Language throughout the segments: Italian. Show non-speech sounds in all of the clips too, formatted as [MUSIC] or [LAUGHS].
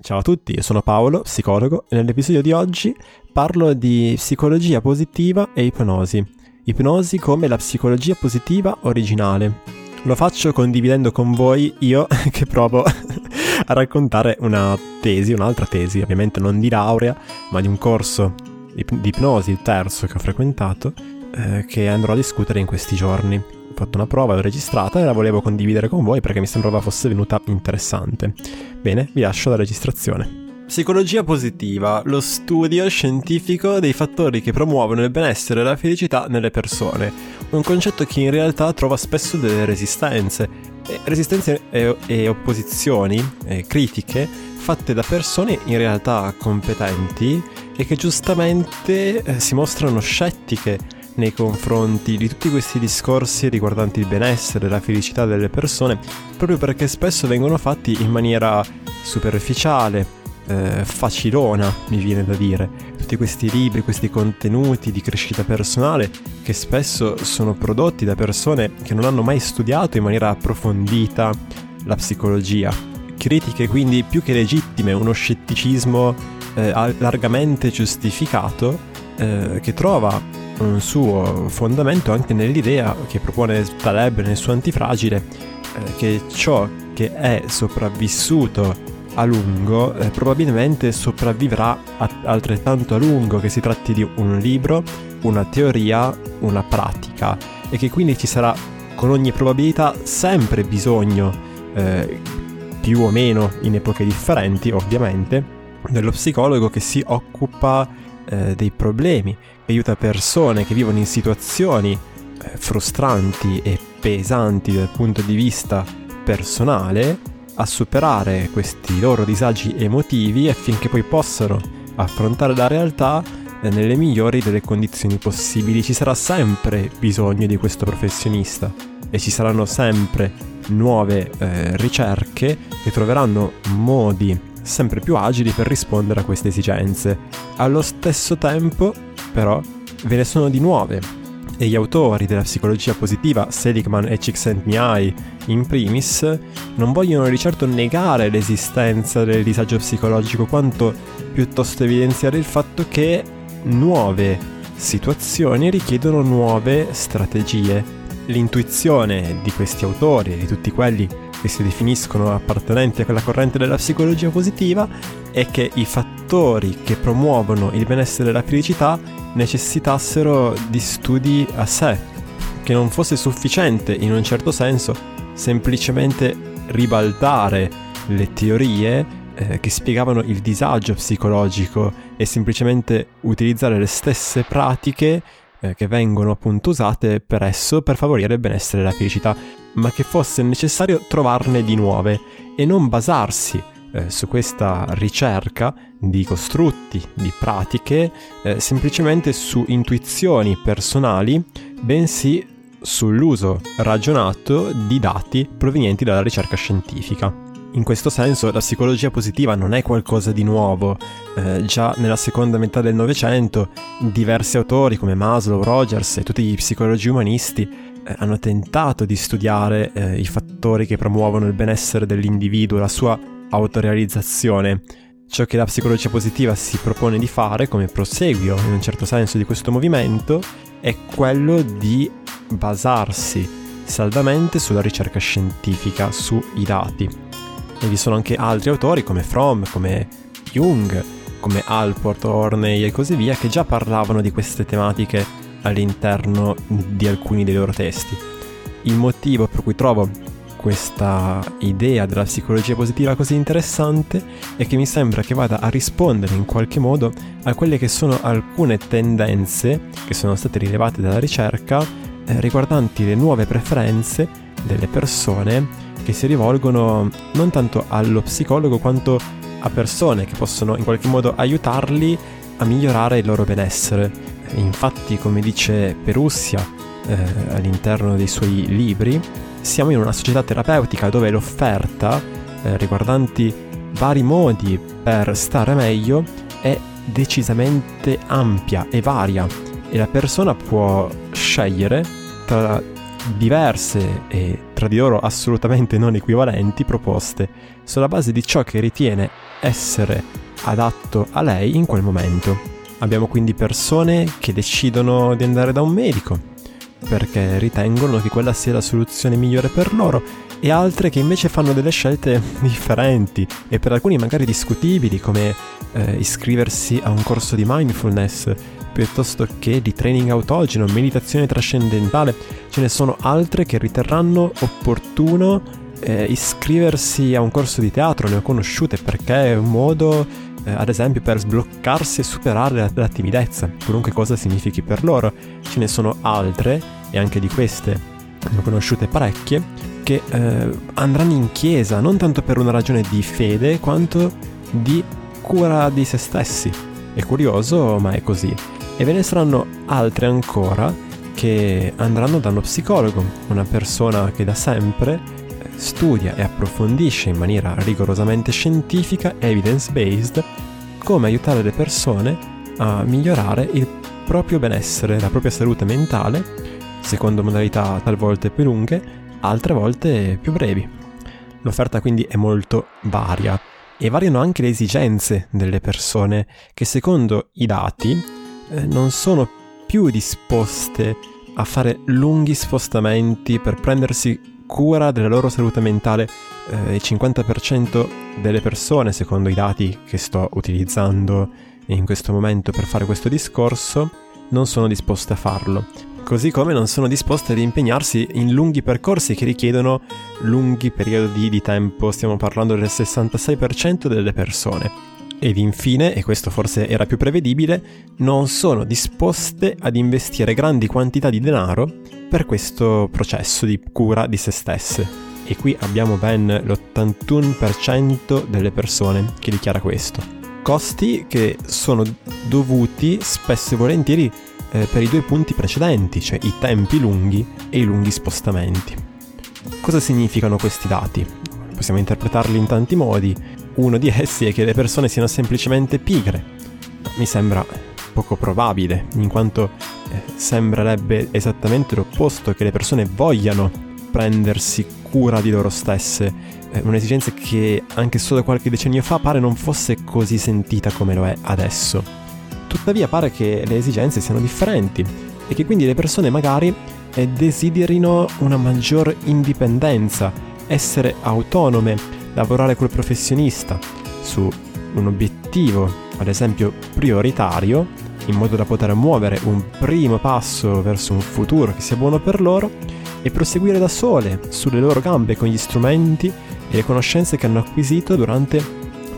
Ciao a tutti, io sono Paolo, psicologo, e nell'episodio di oggi parlo di psicologia positiva e ipnosi. Ipnosi come la psicologia positiva originale. Lo faccio condividendo con voi io [LAUGHS] che provo a raccontare una tesi, un'altra tesi, ovviamente non di laurea, ma di un corso di ipnosi, il terzo che ho frequentato, eh, che andrò a discutere in questi giorni fatto una prova, l'ho registrata e la volevo condividere con voi perché mi sembrava fosse venuta interessante. Bene, vi lascio la registrazione. Psicologia positiva, lo studio scientifico dei fattori che promuovono il benessere e la felicità nelle persone. Un concetto che in realtà trova spesso delle resistenze. resistenze e, e opposizioni, e critiche, fatte da persone in realtà competenti e che giustamente eh, si mostrano scettiche nei confronti di tutti questi discorsi riguardanti il benessere la felicità delle persone, proprio perché spesso vengono fatti in maniera superficiale, eh, facilona, mi viene da dire. Tutti questi libri, questi contenuti di crescita personale che spesso sono prodotti da persone che non hanno mai studiato in maniera approfondita la psicologia. Critiche quindi più che legittime, uno scetticismo eh, largamente giustificato eh, che trova un suo fondamento anche nell'idea che propone Taleb nel suo antifragile, eh, che ciò che è sopravvissuto a lungo eh, probabilmente sopravvivrà a- altrettanto a lungo, che si tratti di un libro, una teoria, una pratica e che quindi ci sarà con ogni probabilità sempre bisogno, eh, più o meno in epoche differenti ovviamente, dello psicologo che si occupa eh, dei problemi, che aiuta persone che vivono in situazioni eh, frustranti e pesanti dal punto di vista personale a superare questi loro disagi emotivi affinché poi possano affrontare la realtà eh, nelle migliori delle condizioni possibili. Ci sarà sempre bisogno di questo professionista e ci saranno sempre nuove eh, ricerche che troveranno modi sempre più agili per rispondere a queste esigenze. Allo stesso tempo, però, ve ne sono di nuove e gli autori della psicologia positiva, Seligman e Csikszentmihalyi in primis, non vogliono di certo negare l'esistenza del disagio psicologico quanto piuttosto evidenziare il fatto che nuove situazioni richiedono nuove strategie. L'intuizione di questi autori e di tutti quelli che si definiscono appartenenti a quella corrente della psicologia positiva è che i fattori che promuovono il benessere e la felicità necessitassero di studi a sé, che non fosse sufficiente in un certo senso semplicemente ribaltare le teorie eh, che spiegavano il disagio psicologico e semplicemente utilizzare le stesse pratiche eh, che vengono appunto usate per esso per favorire il benessere e la felicità, ma che fosse necessario trovarne di nuove e non basarsi eh, su questa ricerca di costrutti, di pratiche, eh, semplicemente su intuizioni personali, bensì sull'uso ragionato di dati provenienti dalla ricerca scientifica. In questo senso la psicologia positiva non è qualcosa di nuovo. Eh, già nella seconda metà del Novecento diversi autori come Maslow, Rogers e tutti gli psicologi umanisti hanno tentato di studiare eh, i fattori che promuovono il benessere dell'individuo, la sua autorealizzazione. Ciò che la psicologia positiva si propone di fare come proseguio in un certo senso di questo movimento è quello di basarsi saldamente sulla ricerca scientifica, sui dati e vi sono anche altri autori come Fromm, come Jung, come Alport, Horney e così via che già parlavano di queste tematiche all'interno di alcuni dei loro testi. Il motivo per cui trovo questa idea della psicologia positiva così interessante è che mi sembra che vada a rispondere in qualche modo a quelle che sono alcune tendenze che sono state rilevate dalla ricerca eh, riguardanti le nuove preferenze delle persone che si rivolgono non tanto allo psicologo quanto a persone che possono in qualche modo aiutarli a migliorare il loro benessere. Infatti, come dice Perussia eh, all'interno dei suoi libri, siamo in una società terapeutica dove l'offerta eh, riguardanti vari modi per stare meglio è decisamente ampia e varia e la persona può scegliere tra diverse e tra di loro assolutamente non equivalenti proposte sulla base di ciò che ritiene essere adatto a lei in quel momento. Abbiamo quindi persone che decidono di andare da un medico perché ritengono che quella sia la soluzione migliore per loro e altre che invece fanno delle scelte [LAUGHS] differenti e per alcuni magari discutibili come eh, iscriversi a un corso di mindfulness piuttosto che di training autogeno, meditazione trascendentale. Ce ne sono altre che riterranno opportuno eh, iscriversi a un corso di teatro, ne ho conosciute perché è un modo, eh, ad esempio, per sbloccarsi e superare la, la timidezza, qualunque cosa significhi per loro. Ce ne sono altre, e anche di queste ne ho conosciute parecchie, che eh, andranno in chiesa non tanto per una ragione di fede quanto di cura di se stessi. È curioso, ma è così. E ve ne saranno altre ancora che andranno da uno psicologo, una persona che da sempre studia e approfondisce in maniera rigorosamente scientifica, evidence-based, come aiutare le persone a migliorare il proprio benessere, la propria salute mentale, secondo modalità talvolta più lunghe, altre volte più brevi. L'offerta quindi è molto varia e variano anche le esigenze delle persone che secondo i dati eh, non sono più disposte a fare lunghi spostamenti per prendersi cura della loro salute mentale. Eh, il 50% delle persone, secondo i dati che sto utilizzando in questo momento per fare questo discorso, non sono disposte a farlo. Così come non sono disposte ad impegnarsi in lunghi percorsi che richiedono lunghi periodi di tempo, stiamo parlando del 66% delle persone ed infine, e questo forse era più prevedibile, non sono disposte ad investire grandi quantità di denaro per questo processo di cura di se stesse. E qui abbiamo ben l'81% delle persone che dichiara questo. Costi che sono dovuti spesso e volentieri eh, per i due punti precedenti, cioè i tempi lunghi e i lunghi spostamenti. Cosa significano questi dati? Possiamo interpretarli in tanti modi, uno di essi è che le persone siano semplicemente pigre. Mi sembra poco probabile, in quanto sembrerebbe esattamente l'opposto che le persone vogliano prendersi cura di loro stesse, eh, un'esigenza che anche solo qualche decennio fa pare non fosse così sentita come lo è adesso. Tuttavia pare che le esigenze siano differenti e che quindi le persone magari eh, desiderino una maggior indipendenza, essere autonome, lavorare col professionista su un obiettivo, ad esempio prioritario, in modo da poter muovere un primo passo verso un futuro che sia buono per loro e proseguire da sole sulle loro gambe con gli strumenti e le conoscenze che hanno acquisito durante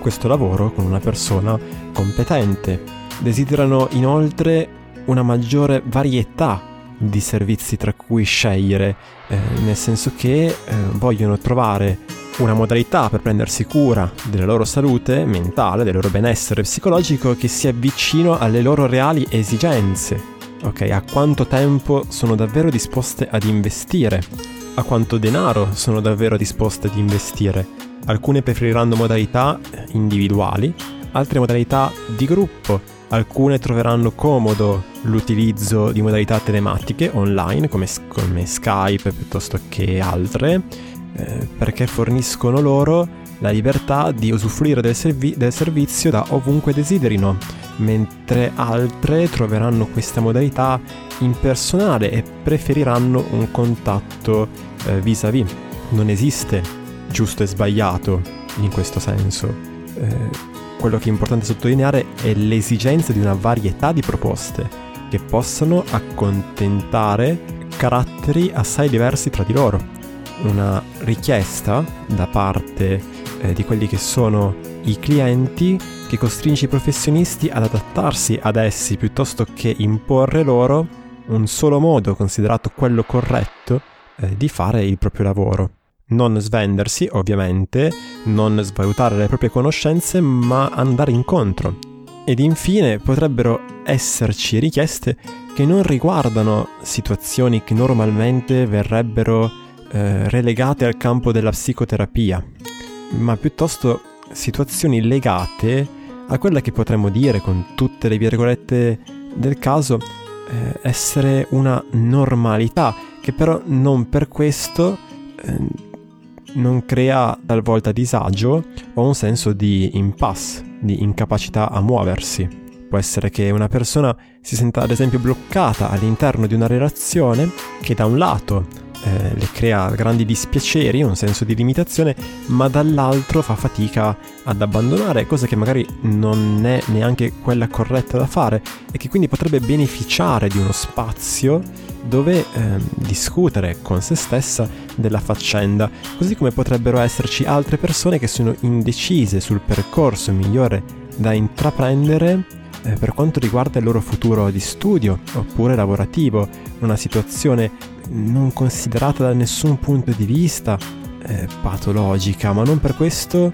questo lavoro con una persona competente. Desiderano inoltre una maggiore varietà di servizi tra cui scegliere, eh, nel senso che eh, vogliono trovare una modalità per prendersi cura della loro salute mentale, del loro benessere psicologico che sia vicino alle loro reali esigenze. Ok, a quanto tempo sono davvero disposte ad investire? A quanto denaro sono davvero disposte ad investire? Alcune preferiranno modalità individuali, altre modalità di gruppo, alcune troveranno comodo l'utilizzo di modalità telematiche online come, come Skype piuttosto che altre, eh, perché forniscono loro la libertà di usufruire del, servi- del servizio da ovunque desiderino, mentre altre troveranno questa modalità impersonale e preferiranno un contatto eh, vis-à-vis. Non esiste giusto e sbagliato in questo senso. Eh, quello che è importante sottolineare è l'esigenza di una varietà di proposte che possano accontentare caratteri assai diversi tra di loro una richiesta da parte eh, di quelli che sono i clienti che costringe i professionisti ad adattarsi ad essi piuttosto che imporre loro un solo modo considerato quello corretto eh, di fare il proprio lavoro. Non svendersi, ovviamente, non svalutare le proprie conoscenze, ma andare incontro. Ed infine potrebbero esserci richieste che non riguardano situazioni che normalmente verrebbero eh, relegate al campo della psicoterapia, ma piuttosto situazioni legate a quella che potremmo dire con tutte le virgolette del caso eh, essere una normalità, che però non per questo eh, non crea talvolta disagio o un senso di impasse, di incapacità a muoversi. Può essere che una persona si senta ad esempio bloccata all'interno di una relazione che da un lato eh, le crea grandi dispiaceri, un senso di limitazione, ma dall'altro fa fatica ad abbandonare, cosa che magari non è neanche quella corretta da fare e che quindi potrebbe beneficiare di uno spazio dove eh, discutere con se stessa della faccenda, così come potrebbero esserci altre persone che sono indecise sul percorso migliore da intraprendere eh, per quanto riguarda il loro futuro di studio oppure lavorativo, una situazione non considerata da nessun punto di vista eh, patologica, ma non per questo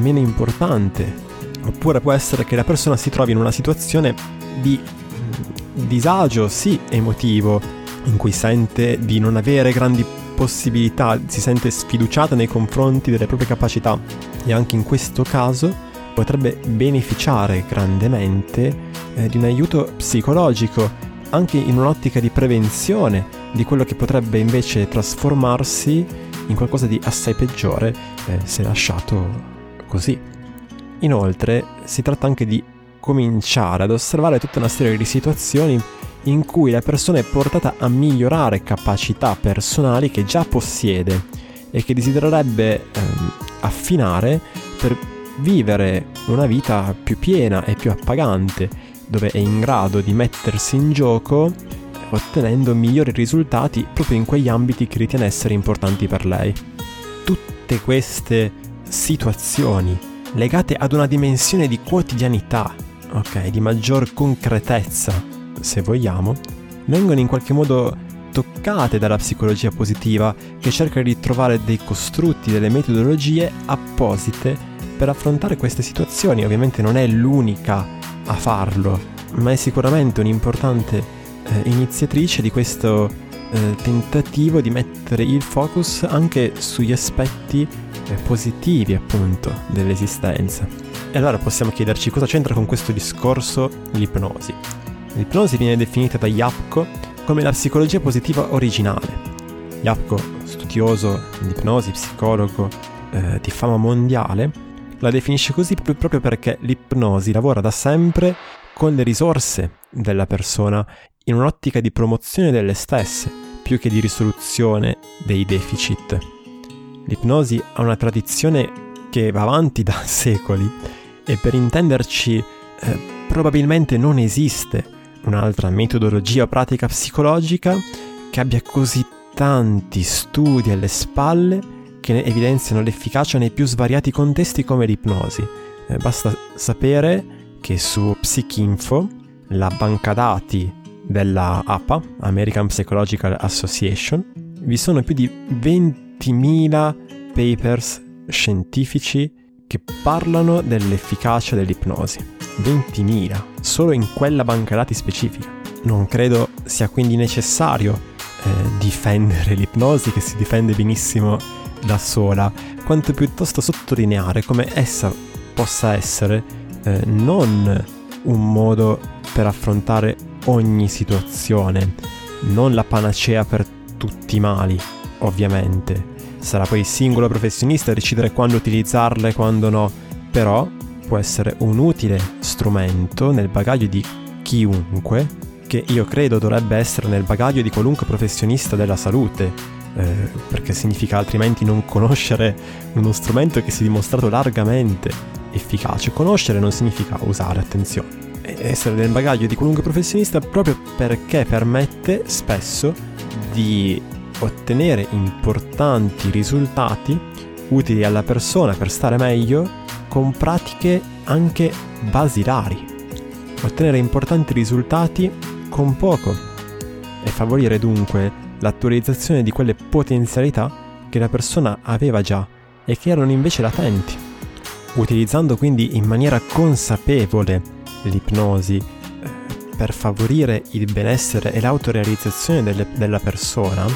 meno importante. Oppure può essere che la persona si trovi in una situazione di mm, disagio, sì, emotivo, in cui sente di non avere grandi possibilità, si sente sfiduciata nei confronti delle proprie capacità e anche in questo caso potrebbe beneficiare grandemente eh, di un aiuto psicologico anche in un'ottica di prevenzione di quello che potrebbe invece trasformarsi in qualcosa di assai peggiore eh, se lasciato così. Inoltre si tratta anche di cominciare ad osservare tutta una serie di situazioni in cui la persona è portata a migliorare capacità personali che già possiede e che desidererebbe ehm, affinare per vivere una vita più piena e più appagante, dove è in grado di mettersi in gioco ottenendo migliori risultati proprio in quegli ambiti che ritiene essere importanti per lei. Tutte queste situazioni legate ad una dimensione di quotidianità, ok, di maggior concretezza, se vogliamo, vengono in qualche modo toccate dalla psicologia positiva che cerca di trovare dei costrutti, delle metodologie apposite per affrontare queste situazioni. Ovviamente non è l'unica a farlo, ma è sicuramente un'importante eh, iniziatrice di questo eh, tentativo di mettere il focus anche sugli aspetti eh, positivi appunto dell'esistenza. E allora possiamo chiederci cosa c'entra con questo discorso l'ipnosi. L'ipnosi viene definita da Yapko come la psicologia positiva originale. Yapko, studioso di ipnosi, psicologo eh, di fama mondiale, la definisce così proprio perché l'ipnosi lavora da sempre con le risorse della persona in un'ottica di promozione delle stesse, più che di risoluzione dei deficit. L'ipnosi ha una tradizione che va avanti [LAUGHS] da secoli e per intenderci eh, probabilmente non esiste un'altra metodologia o pratica psicologica che abbia così tanti studi alle spalle che evidenziano l'efficacia nei più svariati contesti come l'ipnosi. Eh, basta sapere che su Psychinfo, la banca dati della APA, American Psychological Association, vi sono più di 20.000 papers scientifici che parlano dell'efficacia dell'ipnosi. 20.000, solo in quella banca dati specifica. Non credo sia quindi necessario eh, difendere l'ipnosi che si difende benissimo da sola, quanto piuttosto sottolineare come essa possa essere eh, non un modo per affrontare ogni situazione, non la panacea per tutti i mali, ovviamente. Sarà poi il singolo professionista a decidere quando utilizzarla e quando no, però può essere un utile strumento nel bagaglio di chiunque, che io credo dovrebbe essere nel bagaglio di qualunque professionista della salute, eh, perché significa altrimenti non conoscere uno strumento che si è dimostrato largamente efficace. Conoscere non significa usare, attenzione. Essere nel bagaglio di qualunque professionista proprio perché permette spesso di ottenere importanti risultati utili alla persona per stare meglio con pratiche anche basilari. Ottenere importanti risultati con poco e favorire dunque l'attualizzazione di quelle potenzialità che la persona aveva già e che erano invece latenti. Utilizzando quindi in maniera consapevole l'ipnosi eh, per favorire il benessere e l'autorealizzazione delle, della persona,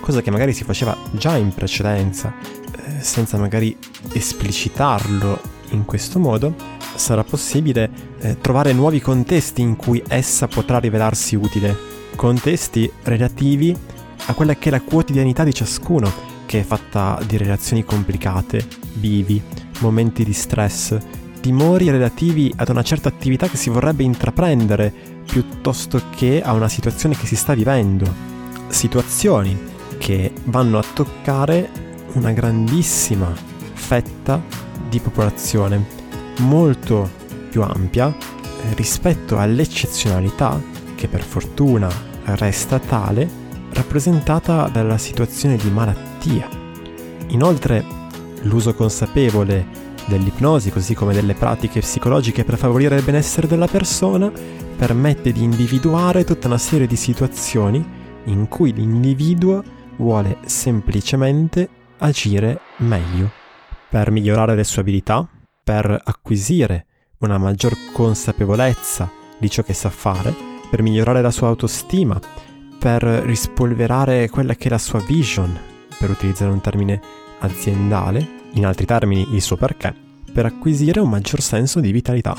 cosa che magari si faceva già in precedenza, eh, senza magari esplicitarlo in questo modo, sarà possibile eh, trovare nuovi contesti in cui essa potrà rivelarsi utile, contesti relativi a quella che è la quotidianità di ciascuno, che è fatta di relazioni complicate, bivi, momenti di stress, timori relativi ad una certa attività che si vorrebbe intraprendere piuttosto che a una situazione che si sta vivendo. Situazioni che vanno a toccare una grandissima fetta di popolazione, molto più ampia eh, rispetto all'eccezionalità che per fortuna resta tale rappresentata dalla situazione di malattia. Inoltre l'uso consapevole dell'ipnosi, così come delle pratiche psicologiche per favorire il benessere della persona, permette di individuare tutta una serie di situazioni in cui l'individuo vuole semplicemente agire meglio, per migliorare le sue abilità, per acquisire una maggior consapevolezza di ciò che sa fare, per migliorare la sua autostima, per rispolverare quella che è la sua vision, per utilizzare un termine aziendale, in altri termini il suo perché, per acquisire un maggior senso di vitalità.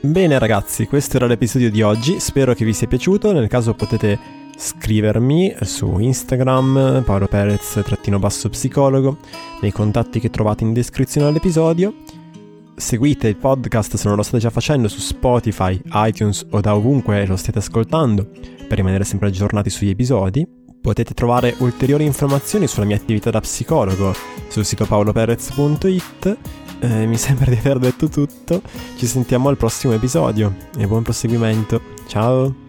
Bene ragazzi, questo era l'episodio di oggi, spero che vi sia piaciuto, nel caso potete scrivermi su Instagram, Paolo Perez-basso psicologo, nei contatti che trovate in descrizione all'episodio. Seguite il podcast se non lo state già facendo su Spotify, iTunes o da ovunque lo stiate ascoltando per rimanere sempre aggiornati sugli episodi. Potete trovare ulteriori informazioni sulla mia attività da psicologo sul sito paoloperez.it. Eh, mi [LAUGHS] sembra di aver detto tutto. Ci sentiamo al prossimo episodio e buon proseguimento. Ciao!